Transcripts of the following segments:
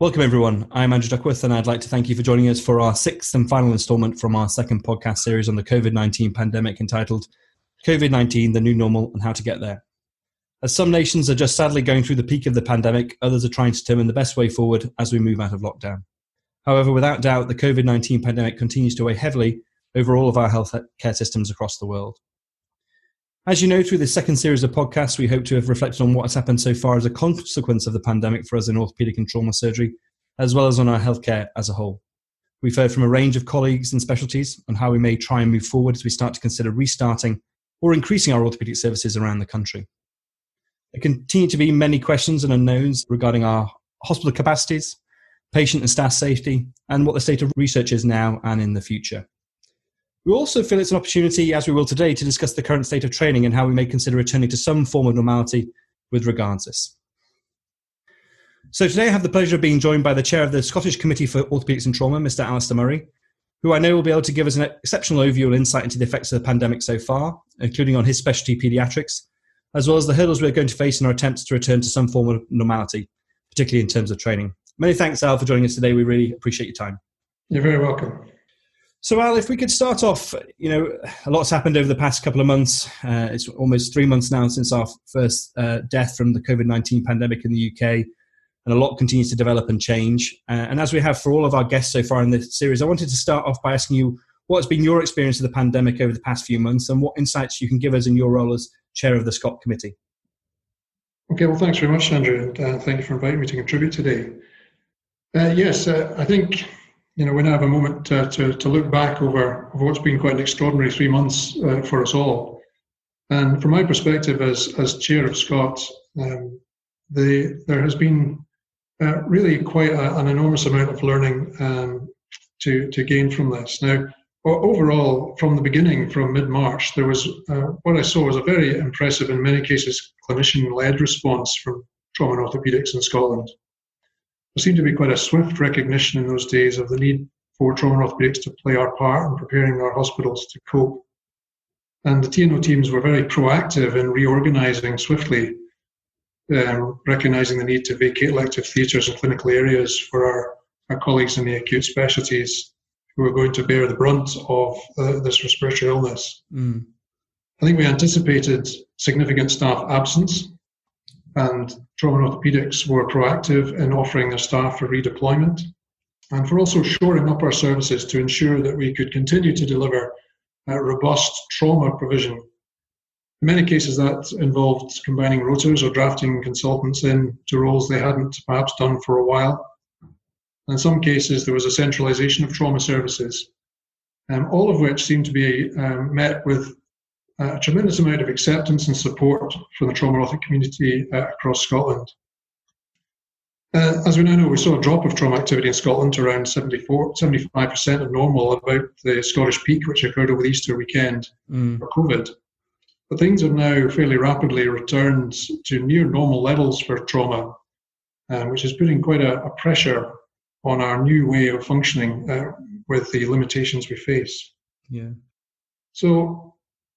Welcome, everyone. I'm Andrew Duckworth, and I'd like to thank you for joining us for our sixth and final installment from our second podcast series on the COVID 19 pandemic entitled COVID 19 The New Normal and How to Get There. As some nations are just sadly going through the peak of the pandemic, others are trying to determine the best way forward as we move out of lockdown. However, without doubt, the COVID 19 pandemic continues to weigh heavily over all of our healthcare systems across the world. As you know, through this second series of podcasts, we hope to have reflected on what has happened so far as a consequence of the pandemic for us in orthopaedic and trauma surgery, as well as on our healthcare as a whole. We've heard from a range of colleagues and specialties on how we may try and move forward as we start to consider restarting or increasing our orthopaedic services around the country. There continue to be many questions and unknowns regarding our hospital capacities, patient and staff safety, and what the state of research is now and in the future. We also feel it's an opportunity, as we will today, to discuss the current state of training and how we may consider returning to some form of normality with regards to this. So today I have the pleasure of being joined by the chair of the Scottish Committee for Orthopaedics and Trauma, Mr. Alistair Murray, who I know will be able to give us an exceptional overview and insight into the effects of the pandemic so far, including on his specialty paediatrics, as well as the hurdles we're going to face in our attempts to return to some form of normality, particularly in terms of training. Many thanks, Al, for joining us today. We really appreciate your time. You're very welcome. So, Al, if we could start off, you know, a lot's happened over the past couple of months. Uh, it's almost three months now since our first uh, death from the COVID 19 pandemic in the UK, and a lot continues to develop and change. Uh, and as we have for all of our guests so far in this series, I wanted to start off by asking you what's been your experience of the pandemic over the past few months and what insights you can give us in your role as chair of the SCOT committee. Okay, well, thanks very much, Andrew, uh, thank you for inviting me to contribute today. Uh, yes, uh, I think you know, we now have a moment to, to, to look back over, over what's been quite an extraordinary three months uh, for us all. And from my perspective as, as chair of SCOT, um, the, there has been uh, really quite a, an enormous amount of learning um, to, to gain from this. Now, overall, from the beginning, from mid March, there was uh, what I saw was a very impressive, in many cases, clinician led response from trauma and orthopedics in Scotland there seemed to be quite a swift recognition in those days of the need for trauma orthopedics to play our part in preparing our hospitals to cope. And the T&O teams were very proactive in reorganising swiftly, um, recognising the need to vacate elective theatres and clinical areas for our, our colleagues in the acute specialties who are going to bear the brunt of uh, this respiratory illness. Mm. I think we anticipated significant staff absence and trauma and orthopedics were proactive in offering their staff for redeployment and for also shoring up our services to ensure that we could continue to deliver robust trauma provision. In many cases, that involved combining rotas or drafting consultants in to roles they hadn't perhaps done for a while. In some cases, there was a centralization of trauma services, um, all of which seemed to be um, met with a tremendous amount of acceptance and support from the trauma orthotic community uh, across Scotland. Uh, as we now know, we saw a drop of trauma activity in Scotland to around 74, 75% of normal, about the Scottish peak, which occurred over the Easter weekend mm. for COVID. But things have now fairly rapidly returned to near normal levels for trauma, uh, which is putting quite a, a, pressure on our new way of functioning uh, with the limitations we face. Yeah. So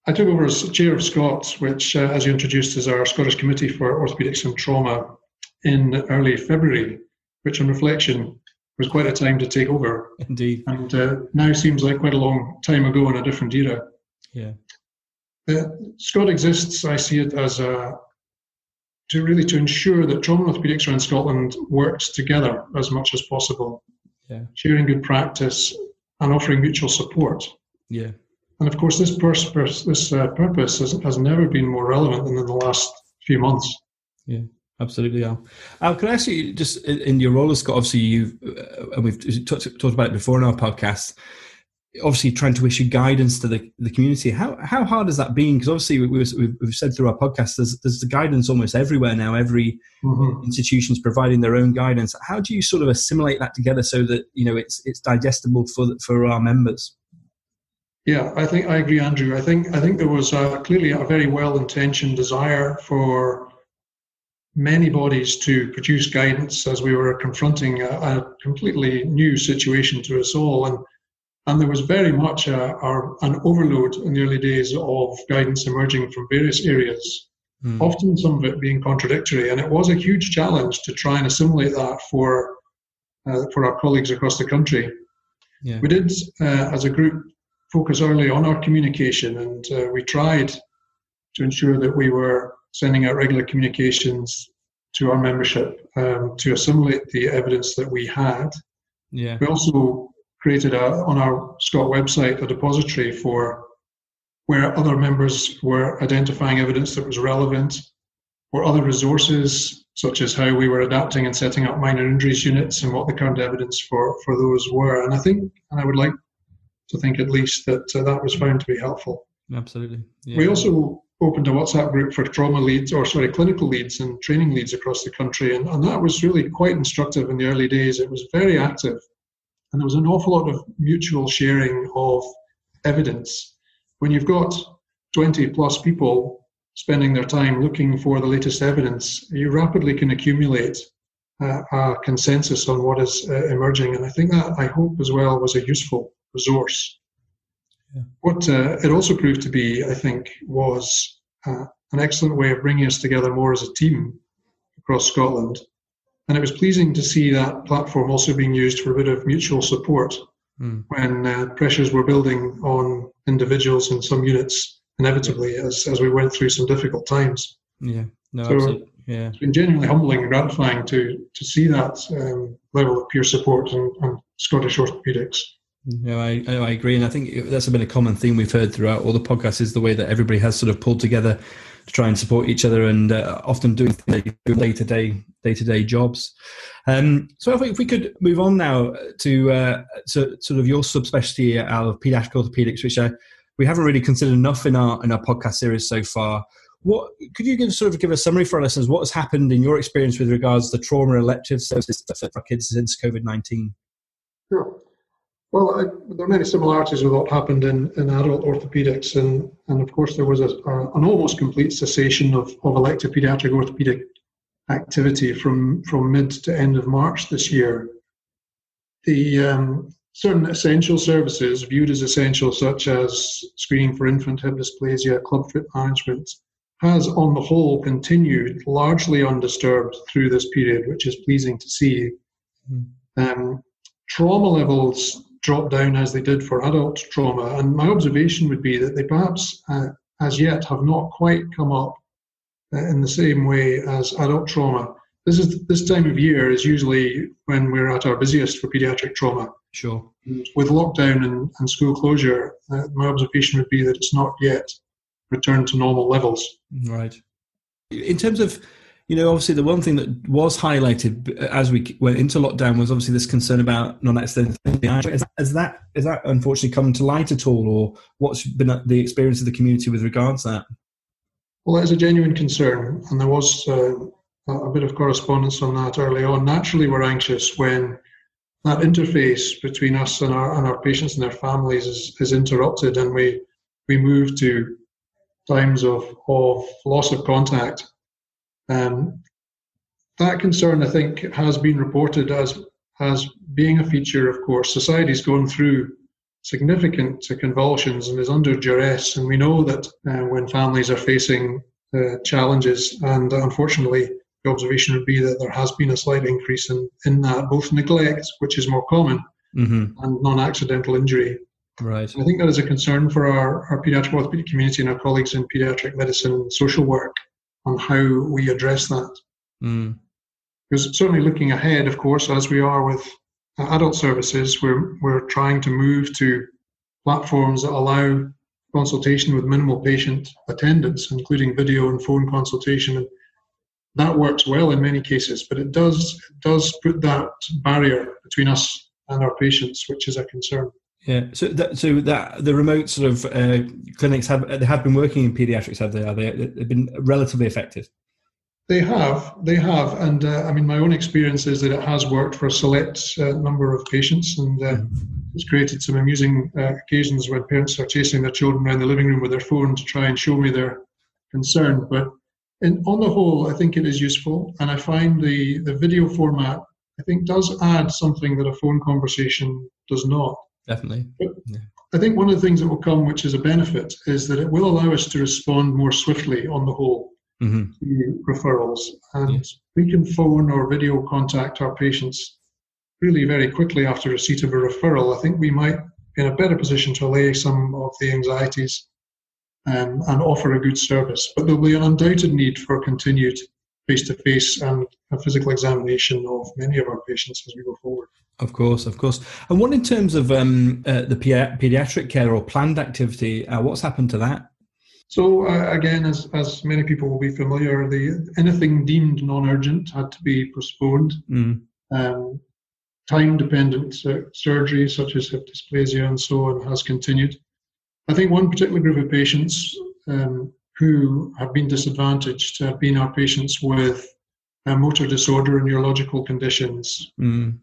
I took over as chair of Scots, which, uh, as you introduced, is our Scottish Committee for Orthopaedics and Trauma, in early February, which, on reflection, was quite a time to take over. Indeed. And uh, now seems like quite a long time ago in a different era. Yeah. Uh, SCOT exists, I see it as a to really to ensure that trauma and orthopedics around Scotland works together as much as possible, yeah. sharing good practice and offering mutual support. Yeah. And of course, this, pers- this uh, purpose has, has never been more relevant than in the last few months. Yeah, absolutely, Al. Al, can I ask you just in your role as SCOT? Obviously, you uh, and we've talked, talked about it before in our podcast. Obviously, trying to issue guidance to the, the community. How how hard has that been? Because obviously, we, have we've said through our podcast, there's there's the guidance almost everywhere now. Every mm-hmm. institution's providing their own guidance. How do you sort of assimilate that together so that you know it's it's digestible for for our members? Yeah, I think I agree, Andrew. I think I think there was clearly a very well-intentioned desire for many bodies to produce guidance as we were confronting a, a completely new situation to us all, and and there was very much a, a, an overload in the early days of guidance emerging from various areas. Mm. Often some of it being contradictory, and it was a huge challenge to try and assimilate that for uh, for our colleagues across the country. Yeah. We did, uh, as a group, focus early on our communication, and uh, we tried to ensure that we were sending out regular communications to our membership um, to assimilate the evidence that we had. Yeah. We also created a, on our SCOT website a depository for where other members were identifying evidence that was relevant, or other resources such as how we were adapting and setting up minor injuries units and what the current evidence for, for those were. And I think, and I would like to think at least that uh, that was found to be helpful. Absolutely. Yeah. We also opened a WhatsApp group for trauma leads, or sorry, clinical leads and training leads across the country, and, and that was really quite instructive in the early days. It was very active, and there was an awful lot of mutual sharing of evidence. When you've got 20 plus people spending their time looking for the latest evidence, you rapidly can accumulate uh, a consensus on what is uh, emerging, and I think that I hope as well was a useful resource. Yeah. What uh, it also proved to be, I think, was uh, an excellent way of bringing us together more as a team across Scotland. And it was pleasing to see that platform also being used for a bit of mutual support Mm. when uh, pressures were building on individuals in some units, inevitably, as, as we went through some difficult times. Yeah. No, So- absolutely. Yeah. It's been genuinely humbling and gratifying to, to see that um, level of peer support and, and Scottish orthopaedics. No, I, I agree, and I think that's been a common theme we've heard throughout all the podcasts is the way that everybody has sort of pulled together to try and support each other, and uh, often doing day to day day to day jobs. Um, so, I think if we could move on now to, uh, to sort of your subspecialty out of paediatric orthopedics, which uh, we haven't really considered enough in our in our podcast series so far. What could you give sort of give a summary for our listeners? What has happened in your experience with regards to trauma elective services for kids since COVID nineteen? Sure. Well, I, there are many similarities with what happened in, in adult orthopedics, and, and of course there was a, a, an almost complete cessation of, of elective pediatric orthopedic activity from, from mid to end of March this year. The um, certain essential services viewed as essential, such as screening for infant hip dysplasia, clubfoot management, has on the whole continued largely undisturbed through this period, which is pleasing to see. Mm. Um, trauma levels drop down as they did for adult trauma, and my observation would be that they perhaps uh, as yet have not quite come up uh, in the same way as adult trauma. This is this time of year is usually when we're at our busiest for pediatric trauma. Sure. With lockdown and, and school closure, uh, my observation would be that it's not yet returned to normal levels. Right. In terms of, you know, obviously the one thing that was highlighted as we went into lockdown was obviously this concern about non-accidental. Has, has that has that unfortunately come to light at all, or what's been the experience of the community with regards to that? Well, that is a genuine concern, and there was uh, a bit of correspondence on that early on. Naturally, we're anxious when that interface between us and our and our patients and their families is, is interrupted, and we we move to times of, of loss of contact. Um, that concern, I think, has been reported as as being a feature. Of course, society's gone through significant convulsions and is under duress, and we know that uh, when families are facing uh, challenges, and unfortunately, the observation would be that there has been a slight increase in, in that, both neglect, which is more common, mm-hmm. and non-accidental injury. Right. I think that is a concern for our, our pediatric orthopedic community and our colleagues in pediatric medicine and social work on how we address that. Mm. Because certainly looking ahead, of course, as we are with adult services, we're, we're trying to move to platforms that allow consultation with minimal patient attendance, including video and phone consultation. And that works well in many cases, but it does it does put that barrier between us and our patients, which is a concern. Yeah. So that so that the remote sort of uh, clinics have they have been working in pediatrics, have they? Are they? They've been relatively effective. They have, they have, and uh, I mean, my own experience is that it has worked for a select uh, number of patients, and uh, it's created some amusing uh, occasions when parents are chasing their children around the living room with their phone to try and show me their concern. But in, on the whole, I think it is useful, and I find the the video format I think does add something that a phone conversation does not. Definitely. I think one of the things that will come, which is a benefit, is that it will allow us to respond more swiftly on the whole Mm-hmm. to referrals. And Yes. we can phone or video contact our patients really very quickly after receipt of a referral, I think we might be in a better position to allay some of the anxieties um, and offer a good service. But there'll be an undoubted need for continued face to face and a physical examination of many of our patients as we go forward. Of course, of course. And what in terms of um, uh, the pediatric care or planned activity, uh, what's happened to that? So uh, again, as, as many people will be familiar, the anything deemed non-urgent had to be postponed. Mm. Um, time-dependent surgery, such as hip dysplasia and so on, has continued. I think one particular group of patients um, who have been disadvantaged have been our patients with uh, motor disorder and neurological conditions. Mm.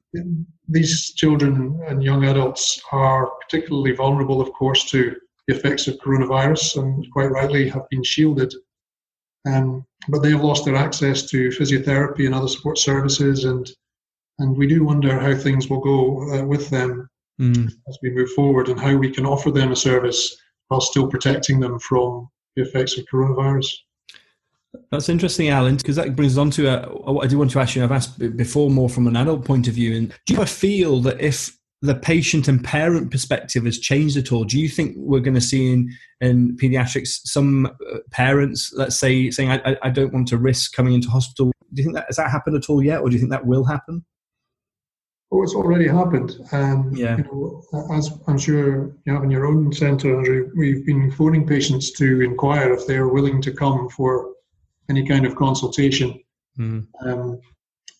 These children and young adults are particularly vulnerable, of course, to the effects of coronavirus and quite rightly have been shielded. Um, but they have lost their access to physiotherapy and other support services, and and we do wonder how things will go uh, with them mm. as we move forward and how we can offer them a service while still protecting them from the effects of coronavirus. That's interesting, Alan, because that brings us on to uh, what I do want to ask you. I've asked before more from an adult point of view. And do you feel that if the patient and parent perspective has changed at all? Do you think we're going to see in, in pediatrics some uh, parents, let's say, saying, I, I don't want to risk coming into hospital? Do you think that has that happened at all yet, or do you think that will happen? Oh, it's already happened. Um, yeah. You know, as I'm sure you have in your own centre, Andrew, we've been phoning patients to inquire if they're willing to come for any kind of consultation. Mm. Um,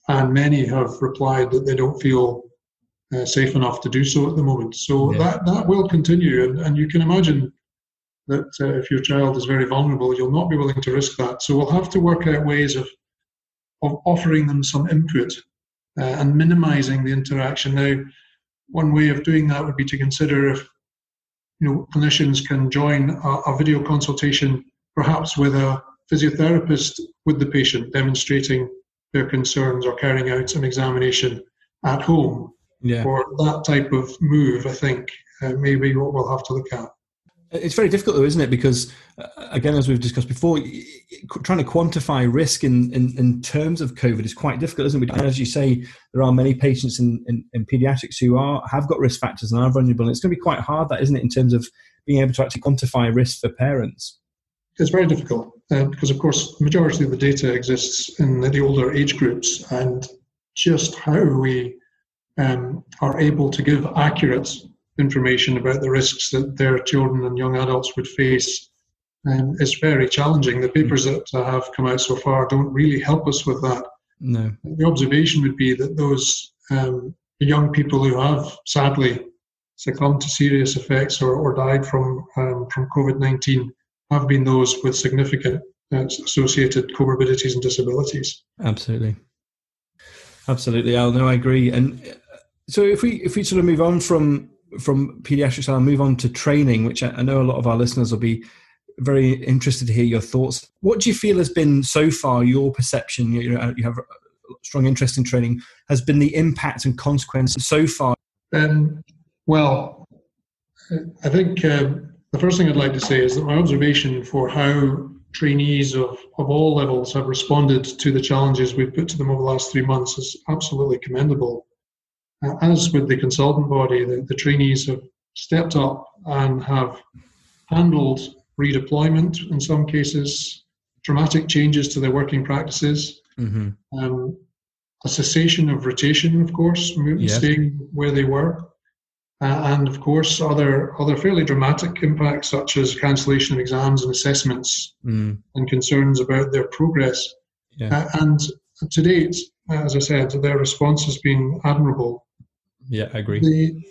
and many have replied that they don't feel uh, safe enough to do so at the moment. So yeah. that, that will continue. And, and you can imagine that uh, if your child is very vulnerable, you'll not be willing to risk that. So we'll have to work out ways of, of offering them some input uh, and minimizing the interaction. Now, one way of doing that would be to consider if you know clinicians can join a, a video consultation, perhaps with a physiotherapist with the patient, demonstrating their concerns or carrying out an examination at home. Yeah. For that type of move, I think uh, maybe what we'll have to look at. It's very difficult, though, isn't it? Because, uh, again, as we've discussed before, trying to quantify risk in, in, in, terms of COVID is quite difficult, isn't it? And as you say, there are many patients in, in, in pediatrics who are have got risk factors and are vulnerable. And it's going to be quite hard, that isn't it, in terms of being able to actually quantify risk for parents. It's very difficult because, of course, the majority of the data exists in the older age groups, and just how we um, are able to give accurate information about the risks that their children and young adults would face um, is very challenging. The papers that have come out so far don't really help us with that. No. The observation would be that those um, young people who have sadly succumbed to serious effects or, or died from um, from COVID nineteen have been those with significant uh, associated comorbidities and disabilities. Absolutely, absolutely, Al. No, I agree. And uh, so, if we if we sort of move on from from pediatrics, I'll move on to training, which I, I know a lot of our listeners will be very interested to hear your thoughts. What do you feel has been so far your perception? You know, you have strong interest in training. Has been the impact and consequences so far? Um, well, I think uh, the first thing I'd like to say is that my observation for how trainees of, of all levels have responded to the challenges we've put to them over the last three months is absolutely commendable. Uh, as with the consultant body, the, the trainees have stepped up and have handled redeployment in some cases, dramatic changes to their working practices, mm-hmm. um, a cessation of rotation, of course, yes. staying where they were, uh, and of course other other fairly dramatic impacts such as cancellation of exams and assessments mm. and concerns about their progress. Yeah. Uh, and to date, as I said, their response has been admirable. Yeah, I agree. The,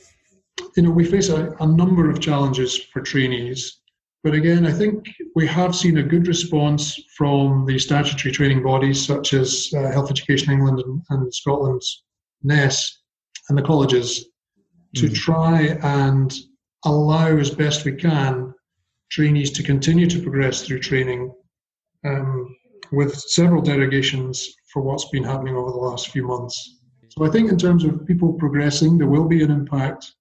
you know, we face a, a number of challenges for trainees. But again, I think we have seen a good response from the statutory training bodies such as uh, Health Education England and, and, Scotland's NES and the colleges to mm-hmm. try and allow as best we can trainees to continue to progress through training um, with several derogations for what's been happening over the last few months. So I think in terms of people progressing, there will be an impact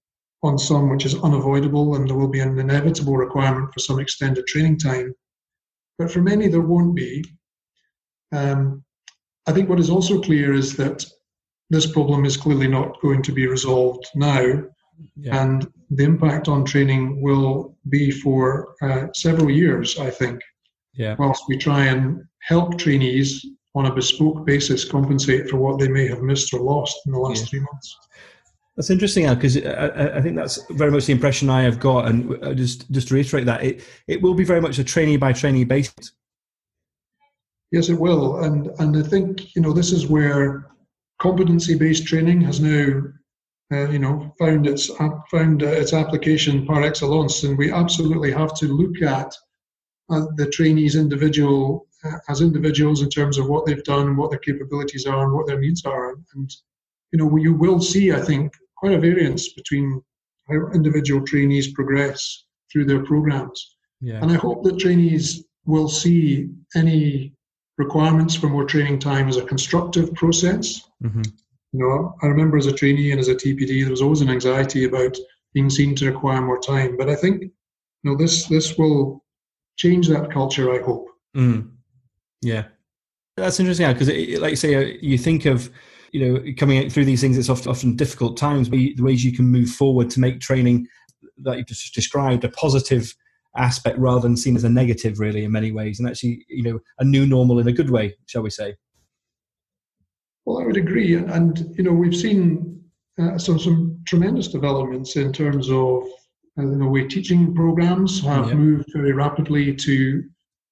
on some which is unavoidable, and there will be an inevitable requirement for some extended training time. But for many, there won't be. Um, I think what is also clear is that this problem is clearly not going to be resolved now. Yeah. And the impact on training will be for uh, several years, I think. Yeah. Whilst we try and help trainees on a bespoke basis compensate for what they may have missed or lost in the last yeah. three months. That's interesting, Al, because I, I, think that's very much the impression I have got, and uh, just just to reiterate that it it will be very much a trainee by trainee basis. Yes, it will, and and I think you know this is where competency-based training has now, uh, you know, found its found uh, its application par excellence, and we absolutely have to look at uh, the trainees individual uh, as individuals in terms of what they've done, what their capabilities are, and what their needs are, and you know, you will see, I think, quite a variance between how individual trainees progress through their programs. Yeah. And I hope that trainees will see any requirements for more training time as a constructive process. Mm-hmm. You know, I remember as a trainee and as a TPD, there was always an anxiety about being seen to require more time. But I think, you know, this this will change that culture. I hope. Mm. Yeah, that's interesting because, like you say, uh, you think of you know coming through these things. It's often, often difficult times. But the ways you can move forward to make training that you just described a positive aspect rather than seen as a negative really in many ways and actually you know a new normal in a good way shall we say. Well i would agree and you know we've seen uh, some some tremendous developments in terms of uh, the way teaching programs have moved very rapidly to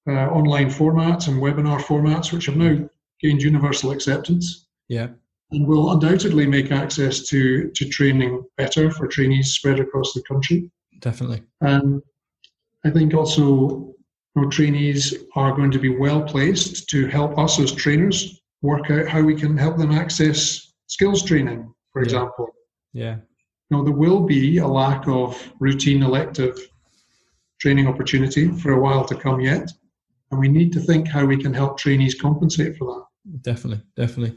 uh, online formats and webinar formats which have now gained universal acceptance. Yeah. And will undoubtedly make access to to training better for trainees spread across the country. Definitely. And I think also know, trainees are going to be well placed to help us as trainers work out how we can help them access skills training, for yeah. example. Yeah. You know, there will be a lack of routine elective training opportunity for a while to come yet. And we need to think how we can help trainees compensate for that. Definitely, definitely.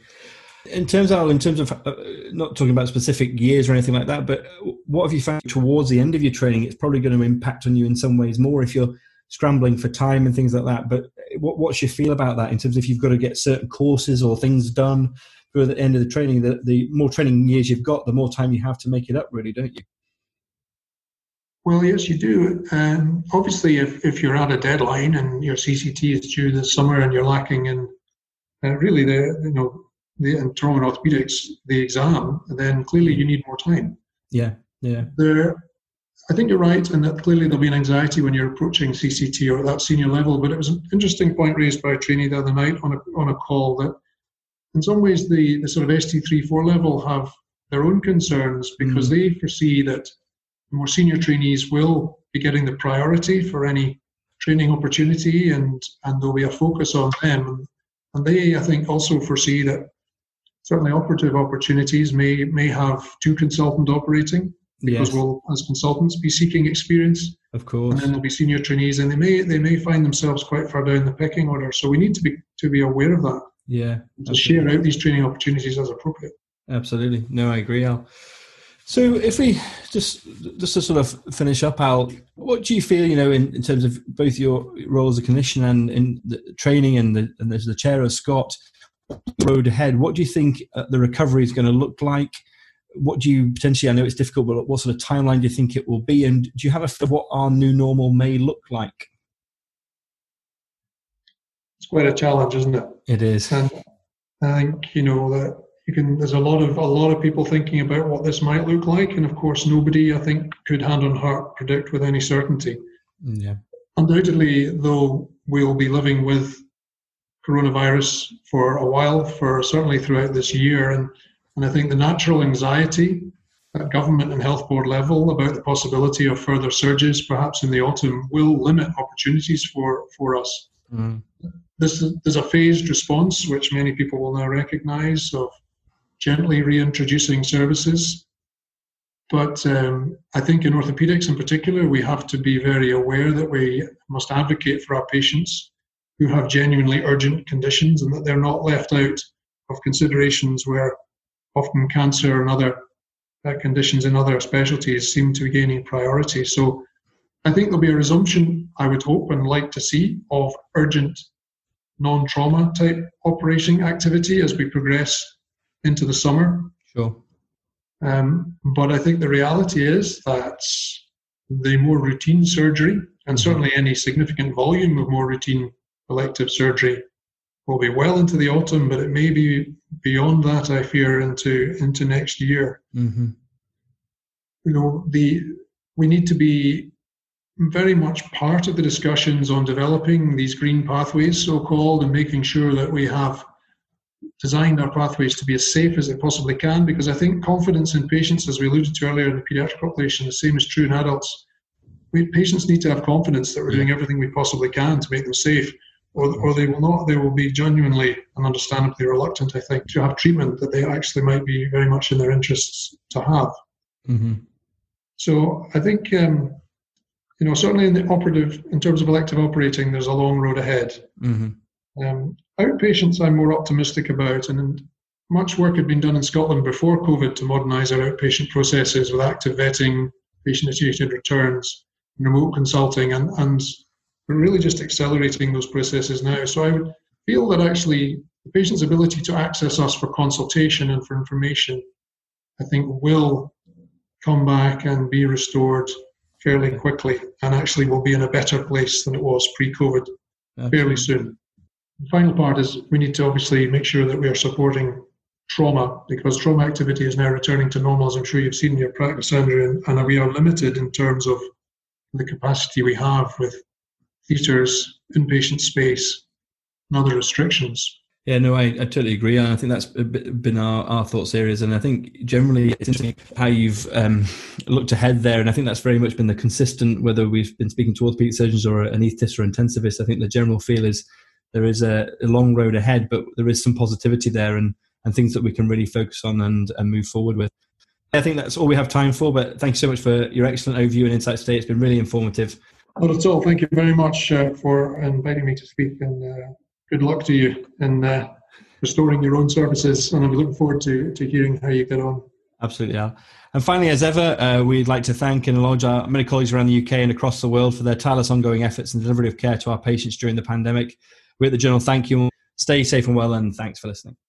In terms of, in terms of, uh, not talking about specific years or anything like that, but what have you found towards the end of your training? It's probably going to impact on you in some ways more if you're scrambling for time and things like that. But what, what's your feel about that in terms of if you've got to get certain courses or things done for the end of the training? The, the more training years you've got, the more time you have to make it up, really, don't you? Well, yes, you do. And obviously, if, if you're at a deadline and your CCT is due this summer and you're lacking in uh, really the you know the and trauma and orthopedics the exam, then clearly you need more time. Yeah, yeah. There, I think you're right, and that clearly there'll be an anxiety when you're approaching CCT or at that senior level. But it was an interesting point raised by a trainee the other night on a on a call that, in some ways, the the sort of ST three four level have their own concerns because mm. they foresee that more senior trainees will be getting the priority for any training opportunity, and and there'll be a focus on them. And they, I think, also foresee that certainly operative opportunities may may have two consultant operating because yes. we'll as consultants be seeking experience. Of course. And then there'll be senior trainees and they may they may find themselves quite far down the pecking order. So we need to be to be aware of that. Yeah to share out these training opportunities as appropriate. Absolutely. No i agree al. So if we just just to sort of finish up al what do you feel you know in, in terms of both your role as a clinician and in the training and the, and as the chair of SCOT road ahead, what do you think uh, the recovery is going to look like? What do you potentially, I know it's difficult, but what sort of timeline do you think it will be? And do you have a feel what our new normal may look like? It's quite a challenge, isn't it? It is. And I think, you know, that you can, there's a lot of, a lot of people thinking about what this might look like. And of course, nobody, I think, could hand on heart predict with any certainty. Yeah. Undoubtedly, though, we'll be living with coronavirus for a while, for certainly throughout this year. And, and I think the natural anxiety at government and health board level about the possibility of further surges, perhaps in the autumn, will limit opportunities for, for us. Mm. This is, there's a phased response, which many people will now recognize, of gently reintroducing services. But um, I think in orthopedics in particular, we have to be very aware that we must advocate for our patients who have genuinely urgent conditions and that they're not left out of considerations where often cancer and other uh, conditions in other specialties seem to be gaining priority. So I think there'll be a resumption, I would hope and like to see, of urgent non trauma type operation activity as we progress into the summer. Sure. Um, but I think the reality is that the more routine surgery, and mm-hmm. certainly any significant volume of more routine elective surgery, will be well into the autumn, but it may be beyond that. I fear into into next year. Mm-hmm. You know, the we need to be very much part of the discussions on developing these green pathways, so called, and making sure that we have designed our pathways to be as safe as it possibly can. Because I think confidence in patients, as we alluded to earlier in the pediatric population, the same is true in adults. We, patients need to have confidence that we're doing everything we possibly can to make them safe, or, or they will not. They will be genuinely and understandably reluctant, I think, to have treatment that they actually might be very much in their interests to have. Mm-hmm. So I think um, you know, certainly in the operative, in terms of elective operating, there's a long road ahead. Mm-hmm. Um, outpatients, I'm more optimistic about, and much work had been done in Scotland before COVID to modernise our outpatient processes with active vetting, patient-initiated returns, remote consulting, and, and we're really just accelerating those processes now. So I would feel that actually the patient's ability to access us for consultation and for information, I think, will come back and be restored fairly quickly and actually will be in a better place than it was pre COVID fairly soon. The final part is we need to obviously make sure that we are supporting trauma because trauma activity is now returning to normal, as I'm sure you've seen in your practice, Andrew, and, and we are limited in terms of the capacity we have with theatres, inpatient space, and other restrictions. Yeah, no, I, I totally agree. I think that's been our, our thoughts areas. And I think generally it's interesting how you've um, looked ahead there. And I think that's very much been the consistent, whether we've been speaking to orthopedic surgeons or anaesthetists or intensivists, I think the general feel is there is a, a, long road ahead, but there is some positivity there and, and things that we can really focus on and, and move forward with. I think that's all we have time for, but thank you so much for your excellent overview and insights today. It's been really informative. Not at all. Thank you very much uh, for inviting me to speak. And uh, good luck to you in uh, restoring your own services. And I'm looking forward to, to hearing how you get on. Absolutely, Al. And finally, as ever, uh, we'd like to thank and acknowledge our many colleagues around the UK and across the world for their tireless ongoing efforts in delivery of care to our patients during the pandemic. We at the Journal thank you. Stay safe and well, and thanks for listening.